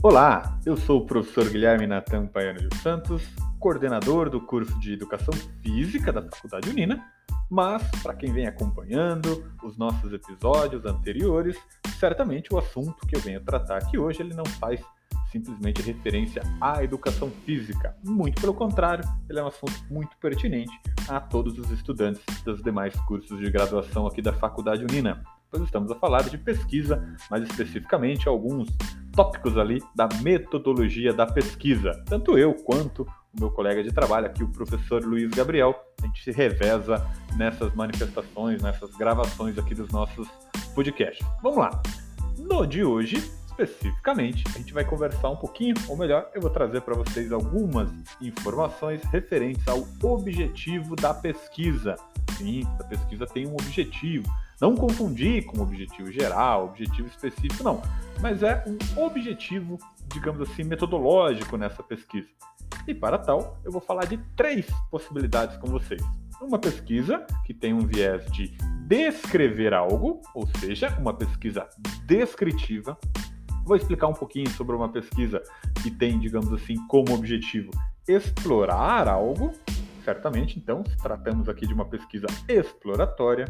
Olá, eu sou o professor Guilherme Natan Paiano dos Santos, coordenador do curso de Educação Física da Faculdade Unina, mas para quem vem acompanhando os nossos episódios anteriores, certamente o assunto que eu venho tratar aqui hoje ele não faz simplesmente referência à educação física. Muito pelo contrário, ele é um assunto muito pertinente a todos os estudantes dos demais cursos de graduação aqui da Faculdade Unina. Pois estamos a falar de pesquisa, mais especificamente alguns tópicos ali da metodologia da pesquisa. Tanto eu quanto o meu colega de trabalho aqui, o professor Luiz Gabriel, a gente se reveza nessas manifestações, nessas gravações aqui dos nossos podcasts. Vamos lá. No de hoje, especificamente, a gente vai conversar um pouquinho, ou melhor, eu vou trazer para vocês algumas informações referentes ao objetivo da pesquisa. Sim, a pesquisa tem um objetivo. Não confundir com objetivo geral, objetivo específico, não. Mas é um objetivo, digamos assim, metodológico nessa pesquisa. E para tal, eu vou falar de três possibilidades com vocês. Uma pesquisa que tem um viés de descrever algo, ou seja, uma pesquisa descritiva, Vou explicar um pouquinho sobre uma pesquisa que tem, digamos assim, como objetivo explorar algo, certamente, então, tratamos aqui de uma pesquisa exploratória.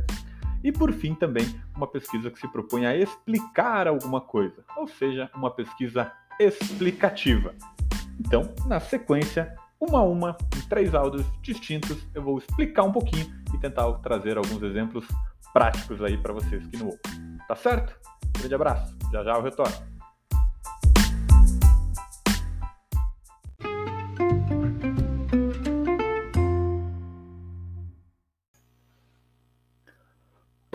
E por fim, também, uma pesquisa que se propõe a explicar alguma coisa, ou seja, uma pesquisa explicativa. Então, na sequência, uma a uma, em três áudios distintos, eu vou explicar um pouquinho e tentar trazer alguns exemplos práticos aí para vocês que não ouvem. Tá certo? Grande abraço, já já eu retorno.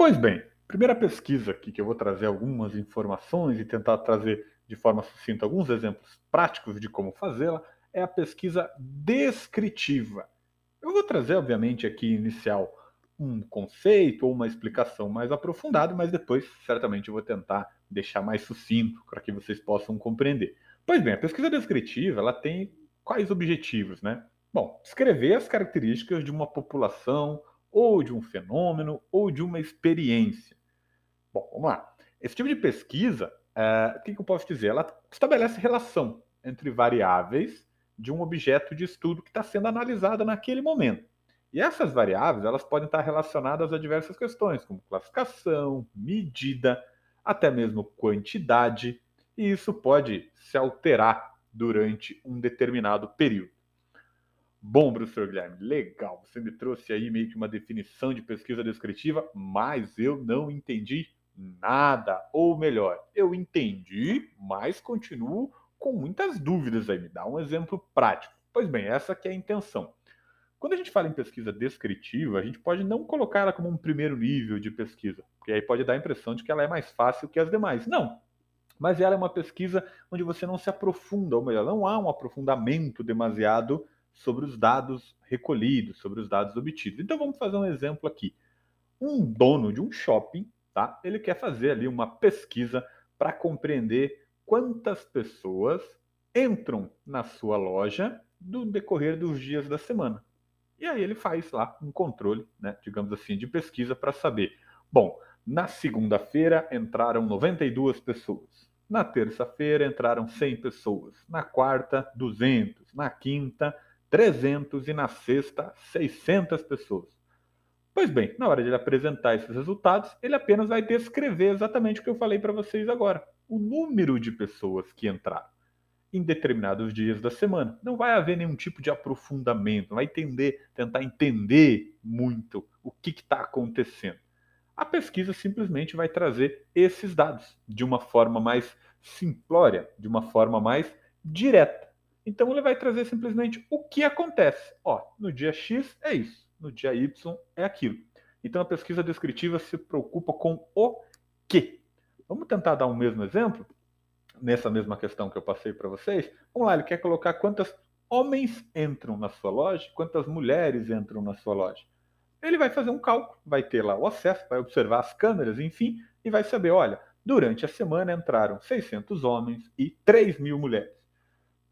Pois bem, primeira pesquisa aqui que eu vou trazer algumas informações e tentar trazer de forma sucinta alguns exemplos práticos de como fazê-la é a pesquisa descritiva. Eu vou trazer, obviamente, aqui inicial um conceito ou uma explicação mais aprofundada, mas depois certamente eu vou tentar deixar mais sucinto para que vocês possam compreender. Pois bem, a pesquisa descritiva ela tem quais objetivos, né? Bom, descrever as características de uma população ou de um fenômeno, ou de uma experiência. Bom, vamos lá. Esse tipo de pesquisa, é, o que, que eu posso dizer? Ela estabelece relação entre variáveis de um objeto de estudo que está sendo analisado naquele momento. E essas variáveis elas podem estar relacionadas a diversas questões, como classificação, medida, até mesmo quantidade, e isso pode se alterar durante um determinado período. Bom, professor Guilherme, legal. Você me trouxe aí meio que uma definição de pesquisa descritiva, mas eu não entendi nada. Ou melhor, eu entendi, mas continuo com muitas dúvidas aí. Me dá um exemplo prático. Pois bem, essa que é a intenção. Quando a gente fala em pesquisa descritiva, a gente pode não colocar ela como um primeiro nível de pesquisa, porque aí pode dar a impressão de que ela é mais fácil que as demais. Não. Mas ela é uma pesquisa onde você não se aprofunda, ou melhor, não há um aprofundamento demasiado sobre os dados recolhidos, sobre os dados obtidos. Então vamos fazer um exemplo aqui. Um dono de um shopping, tá? Ele quer fazer ali uma pesquisa para compreender quantas pessoas entram na sua loja no decorrer dos dias da semana. E aí ele faz lá um controle, né, digamos assim, de pesquisa para saber. Bom, na segunda-feira entraram 92 pessoas. Na terça-feira entraram 100 pessoas. Na quarta, 200. Na quinta, 300 e na sexta 600 pessoas. Pois bem, na hora de ele apresentar esses resultados, ele apenas vai descrever exatamente o que eu falei para vocês agora: o número de pessoas que entraram em determinados dias da semana. Não vai haver nenhum tipo de aprofundamento, não vai entender, tentar entender muito o que está acontecendo. A pesquisa simplesmente vai trazer esses dados de uma forma mais simplória, de uma forma mais direta. Então ele vai trazer simplesmente o que acontece. Ó, no dia X é isso, no dia Y é aquilo. Então a pesquisa descritiva se preocupa com o que. Vamos tentar dar um mesmo exemplo nessa mesma questão que eu passei para vocês. Vamos lá, ele quer colocar quantas homens entram na sua loja, quantas mulheres entram na sua loja. Ele vai fazer um cálculo, vai ter lá o acesso, vai observar as câmeras, enfim, e vai saber, olha, durante a semana entraram 600 homens e 3 mil mulheres.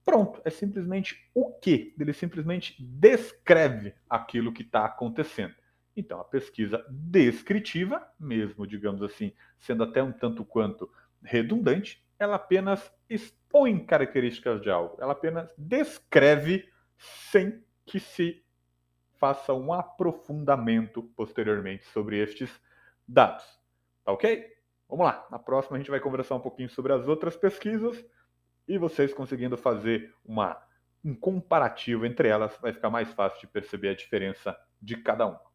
Pronto, é simplesmente o que? Ele simplesmente descreve aquilo que está acontecendo. Então, a pesquisa descritiva, mesmo, digamos assim, sendo até um tanto quanto redundante, ela apenas impõe características de algo, ela apenas descreve sem que se faça um aprofundamento posteriormente sobre estes dados. Tá ok? Vamos lá. Na próxima a gente vai conversar um pouquinho sobre as outras pesquisas e vocês conseguindo fazer uma, um comparativo entre elas, vai ficar mais fácil de perceber a diferença de cada uma.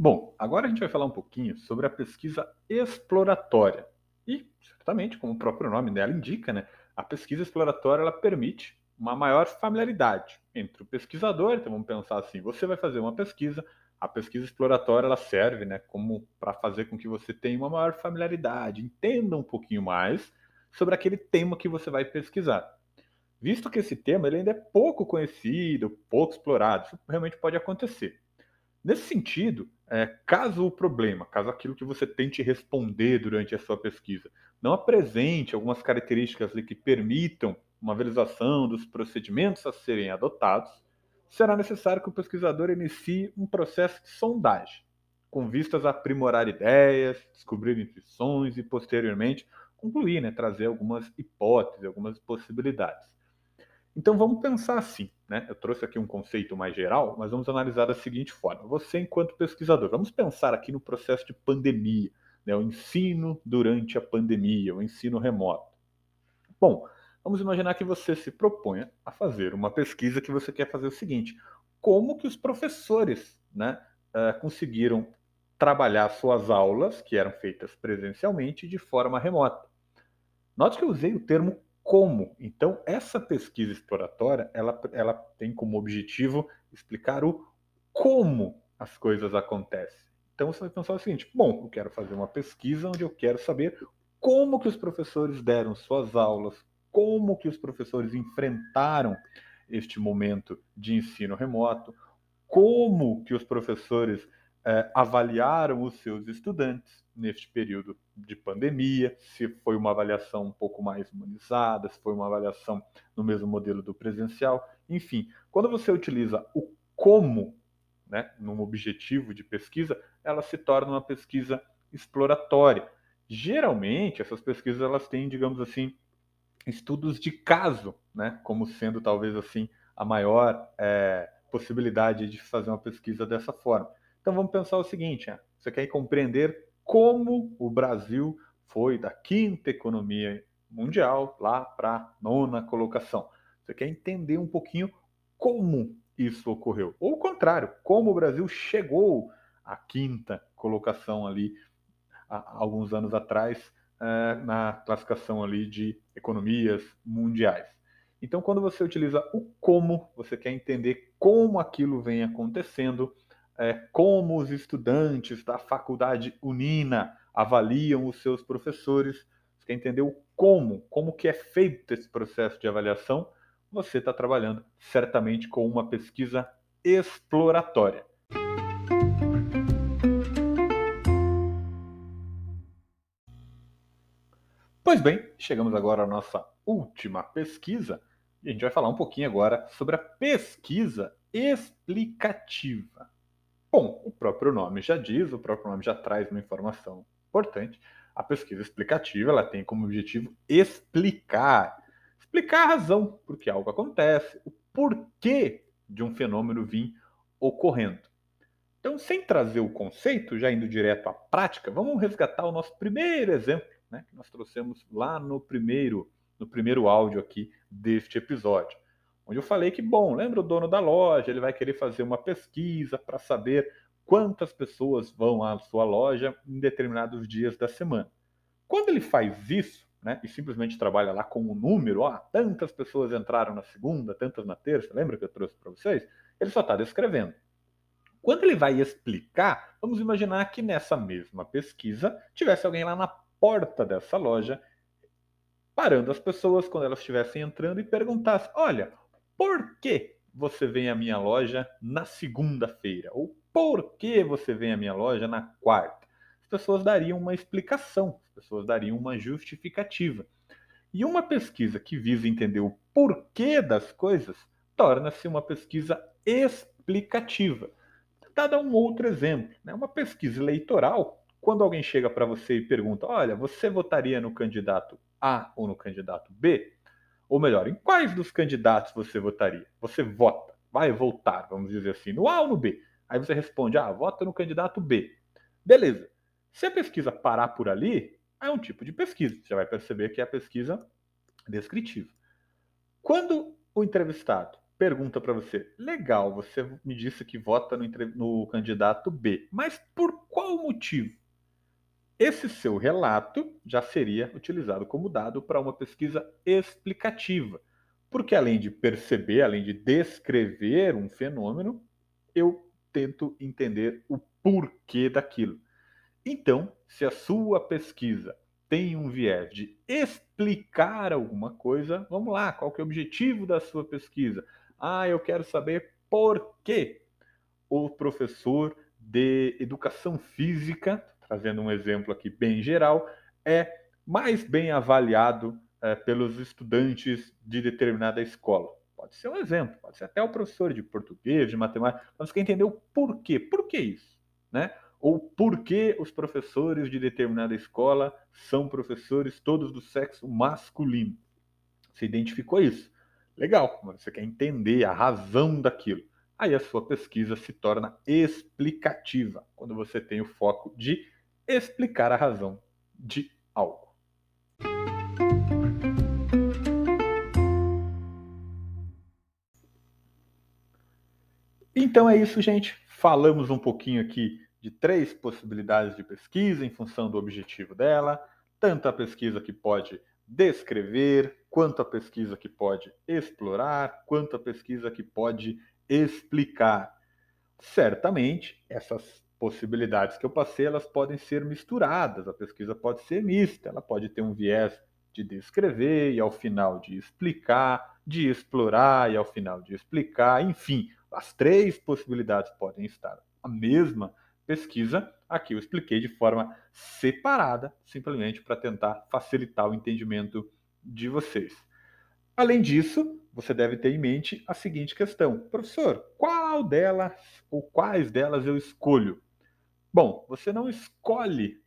Bom, agora a gente vai falar um pouquinho sobre a pesquisa exploratória. E, certamente, como o próprio nome dela indica, né, a pesquisa exploratória ela permite uma maior familiaridade entre o pesquisador. Então, vamos pensar assim: você vai fazer uma pesquisa, a pesquisa exploratória ela serve né, como para fazer com que você tenha uma maior familiaridade, entenda um pouquinho mais sobre aquele tema que você vai pesquisar. Visto que esse tema ele ainda é pouco conhecido, pouco explorado, isso realmente pode acontecer. Nesse sentido, é, caso o problema, caso aquilo que você tente responder durante a sua pesquisa não apresente algumas características que permitam uma visualização dos procedimentos a serem adotados, será necessário que o pesquisador inicie um processo de sondagem, com vistas a aprimorar ideias, descobrir intuições e, posteriormente, concluir, né, trazer algumas hipóteses, algumas possibilidades. Então vamos pensar assim, né? Eu trouxe aqui um conceito mais geral, mas vamos analisar da seguinte forma: você, enquanto pesquisador, vamos pensar aqui no processo de pandemia, né? o ensino durante a pandemia, o ensino remoto. Bom, vamos imaginar que você se proponha a fazer uma pesquisa que você quer fazer o seguinte: como que os professores, né, uh, conseguiram trabalhar suas aulas, que eram feitas presencialmente, de forma remota? Note que eu usei o termo como. Então, essa pesquisa exploratória, ela, ela tem como objetivo explicar o como as coisas acontecem. Então, você vai pensar o seguinte, bom, eu quero fazer uma pesquisa onde eu quero saber como que os professores deram suas aulas, como que os professores enfrentaram este momento de ensino remoto, como que os professores é, avaliaram os seus estudantes neste período de pandemia, se foi uma avaliação um pouco mais humanizada, se foi uma avaliação no mesmo modelo do presencial, enfim, quando você utiliza o como, né, num objetivo de pesquisa, ela se torna uma pesquisa exploratória. Geralmente, essas pesquisas elas têm, digamos assim, estudos de caso, né, como sendo talvez assim a maior é, possibilidade de fazer uma pesquisa dessa forma. Então vamos pensar o seguinte: né? você quer compreender como o Brasil foi da quinta economia mundial lá para a nona colocação. Você quer entender um pouquinho como isso ocorreu. Ou o contrário, como o Brasil chegou à quinta colocação ali há alguns anos atrás eh, na classificação ali de economias mundiais. Então, quando você utiliza o como, você quer entender como aquilo vem acontecendo, é, como os estudantes da faculdade Unina avaliam os seus professores. Você quer entender o como, como que é feito esse processo de avaliação? Você está trabalhando certamente com uma pesquisa exploratória. Pois bem, chegamos agora à nossa última pesquisa e a gente vai falar um pouquinho agora sobre a pesquisa explicativa. Bom, o próprio nome já diz, o próprio nome já traz uma informação importante. A pesquisa explicativa ela tem como objetivo explicar, explicar a razão por que algo acontece, o porquê de um fenômeno vir ocorrendo. Então, sem trazer o conceito, já indo direto à prática, vamos resgatar o nosso primeiro exemplo, né, que nós trouxemos lá no primeiro, no primeiro áudio aqui deste episódio onde eu falei que, bom, lembra o dono da loja, ele vai querer fazer uma pesquisa para saber quantas pessoas vão à sua loja em determinados dias da semana. Quando ele faz isso, né, e simplesmente trabalha lá com um número, ó, tantas pessoas entraram na segunda, tantas na terça, lembra que eu trouxe para vocês? Ele só está descrevendo. Quando ele vai explicar, vamos imaginar que nessa mesma pesquisa tivesse alguém lá na porta dessa loja parando as pessoas quando elas estivessem entrando e perguntasse: olha, por que você vem à minha loja na segunda-feira? Ou por que você vem à minha loja na quarta? As pessoas dariam uma explicação, as pessoas dariam uma justificativa. E uma pesquisa que visa entender o porquê das coisas torna-se uma pesquisa explicativa. dar um outro exemplo. Né? Uma pesquisa eleitoral, quando alguém chega para você e pergunta: olha, você votaria no candidato A ou no candidato B? Ou melhor, em quais dos candidatos você votaria? Você vota, vai votar, vamos dizer assim, no A ou no B? Aí você responde: ah, vota no candidato B. Beleza. Se a pesquisa parar por ali, é um tipo de pesquisa. Você vai perceber que é a pesquisa descritiva. Quando o entrevistado pergunta para você: legal, você me disse que vota no, no, candidato B, mas por qual motivo? Esse seu relato já seria utilizado como dado para uma pesquisa explicativa, porque além de perceber, além de descrever um fenômeno, eu tento entender o porquê daquilo. Então, se a sua pesquisa tem um viés de explicar alguma coisa, vamos lá, qual que é o objetivo da sua pesquisa? Ah, eu quero saber por que o professor de educação física, trazendo um exemplo aqui bem geral, é mais bem avaliado é, pelos estudantes de determinada escola. Pode ser um exemplo, pode ser até o professor de português, de matemática, mas quer entender o porquê. Por que isso? Né? ou por que os professores de determinada escola são professores todos do sexo masculino. Você identificou isso? Legal, você quer entender a razão daquilo. Aí a sua pesquisa se torna explicativa, quando você tem o foco de explicar a razão de algo. Então é isso, gente. Falamos um pouquinho aqui de três possibilidades de pesquisa em função do objetivo dela, tanto a pesquisa que pode descrever, quanto a pesquisa que pode explorar, quanto a pesquisa que pode explicar. Certamente, essas possibilidades que eu passei, elas podem ser misturadas, a pesquisa pode ser mista, ela pode ter um viés de descrever e ao final de explicar, de explorar e ao final de explicar, enfim, as três possibilidades podem estar a mesma pesquisa, aqui eu expliquei de forma separada, simplesmente para tentar facilitar o entendimento de vocês. Além disso, você deve ter em mente a seguinte questão: professor, qual delas ou quais delas eu escolho? Bom, você não escolhe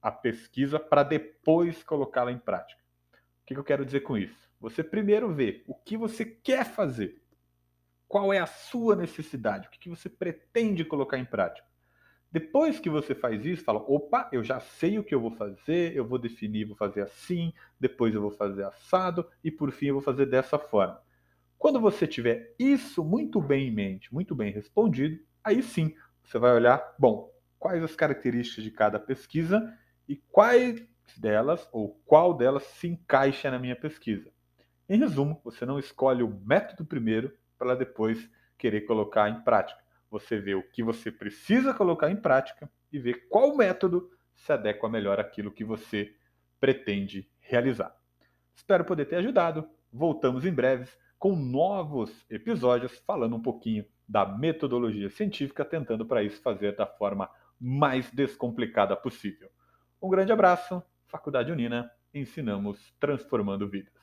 a pesquisa para depois colocá-la em prática. O que eu quero dizer com isso? Você primeiro vê o que você quer fazer, qual é a sua necessidade, o que você pretende colocar em prática. Depois que você faz isso, fala: opa, eu já sei o que eu vou fazer, eu vou definir, vou fazer assim, depois eu vou fazer assado e por fim eu vou fazer dessa forma. Quando você tiver isso muito bem em mente, muito bem respondido, aí sim você vai olhar, bom, quais as características de cada pesquisa e quais delas ou qual delas se encaixa na minha pesquisa. Em resumo, você não escolhe o método primeiro para depois querer colocar em prática. Você vê o que você precisa colocar em prática e vê qual método se adequa melhor àquilo que você pretende realizar. Espero poder ter ajudado. Voltamos em breve com novos episódios falando um pouquinho da metodologia científica, tentando para isso fazer da forma mais descomplicada possível. Um grande abraço, Faculdade Unina, ensinamos transformando vidas.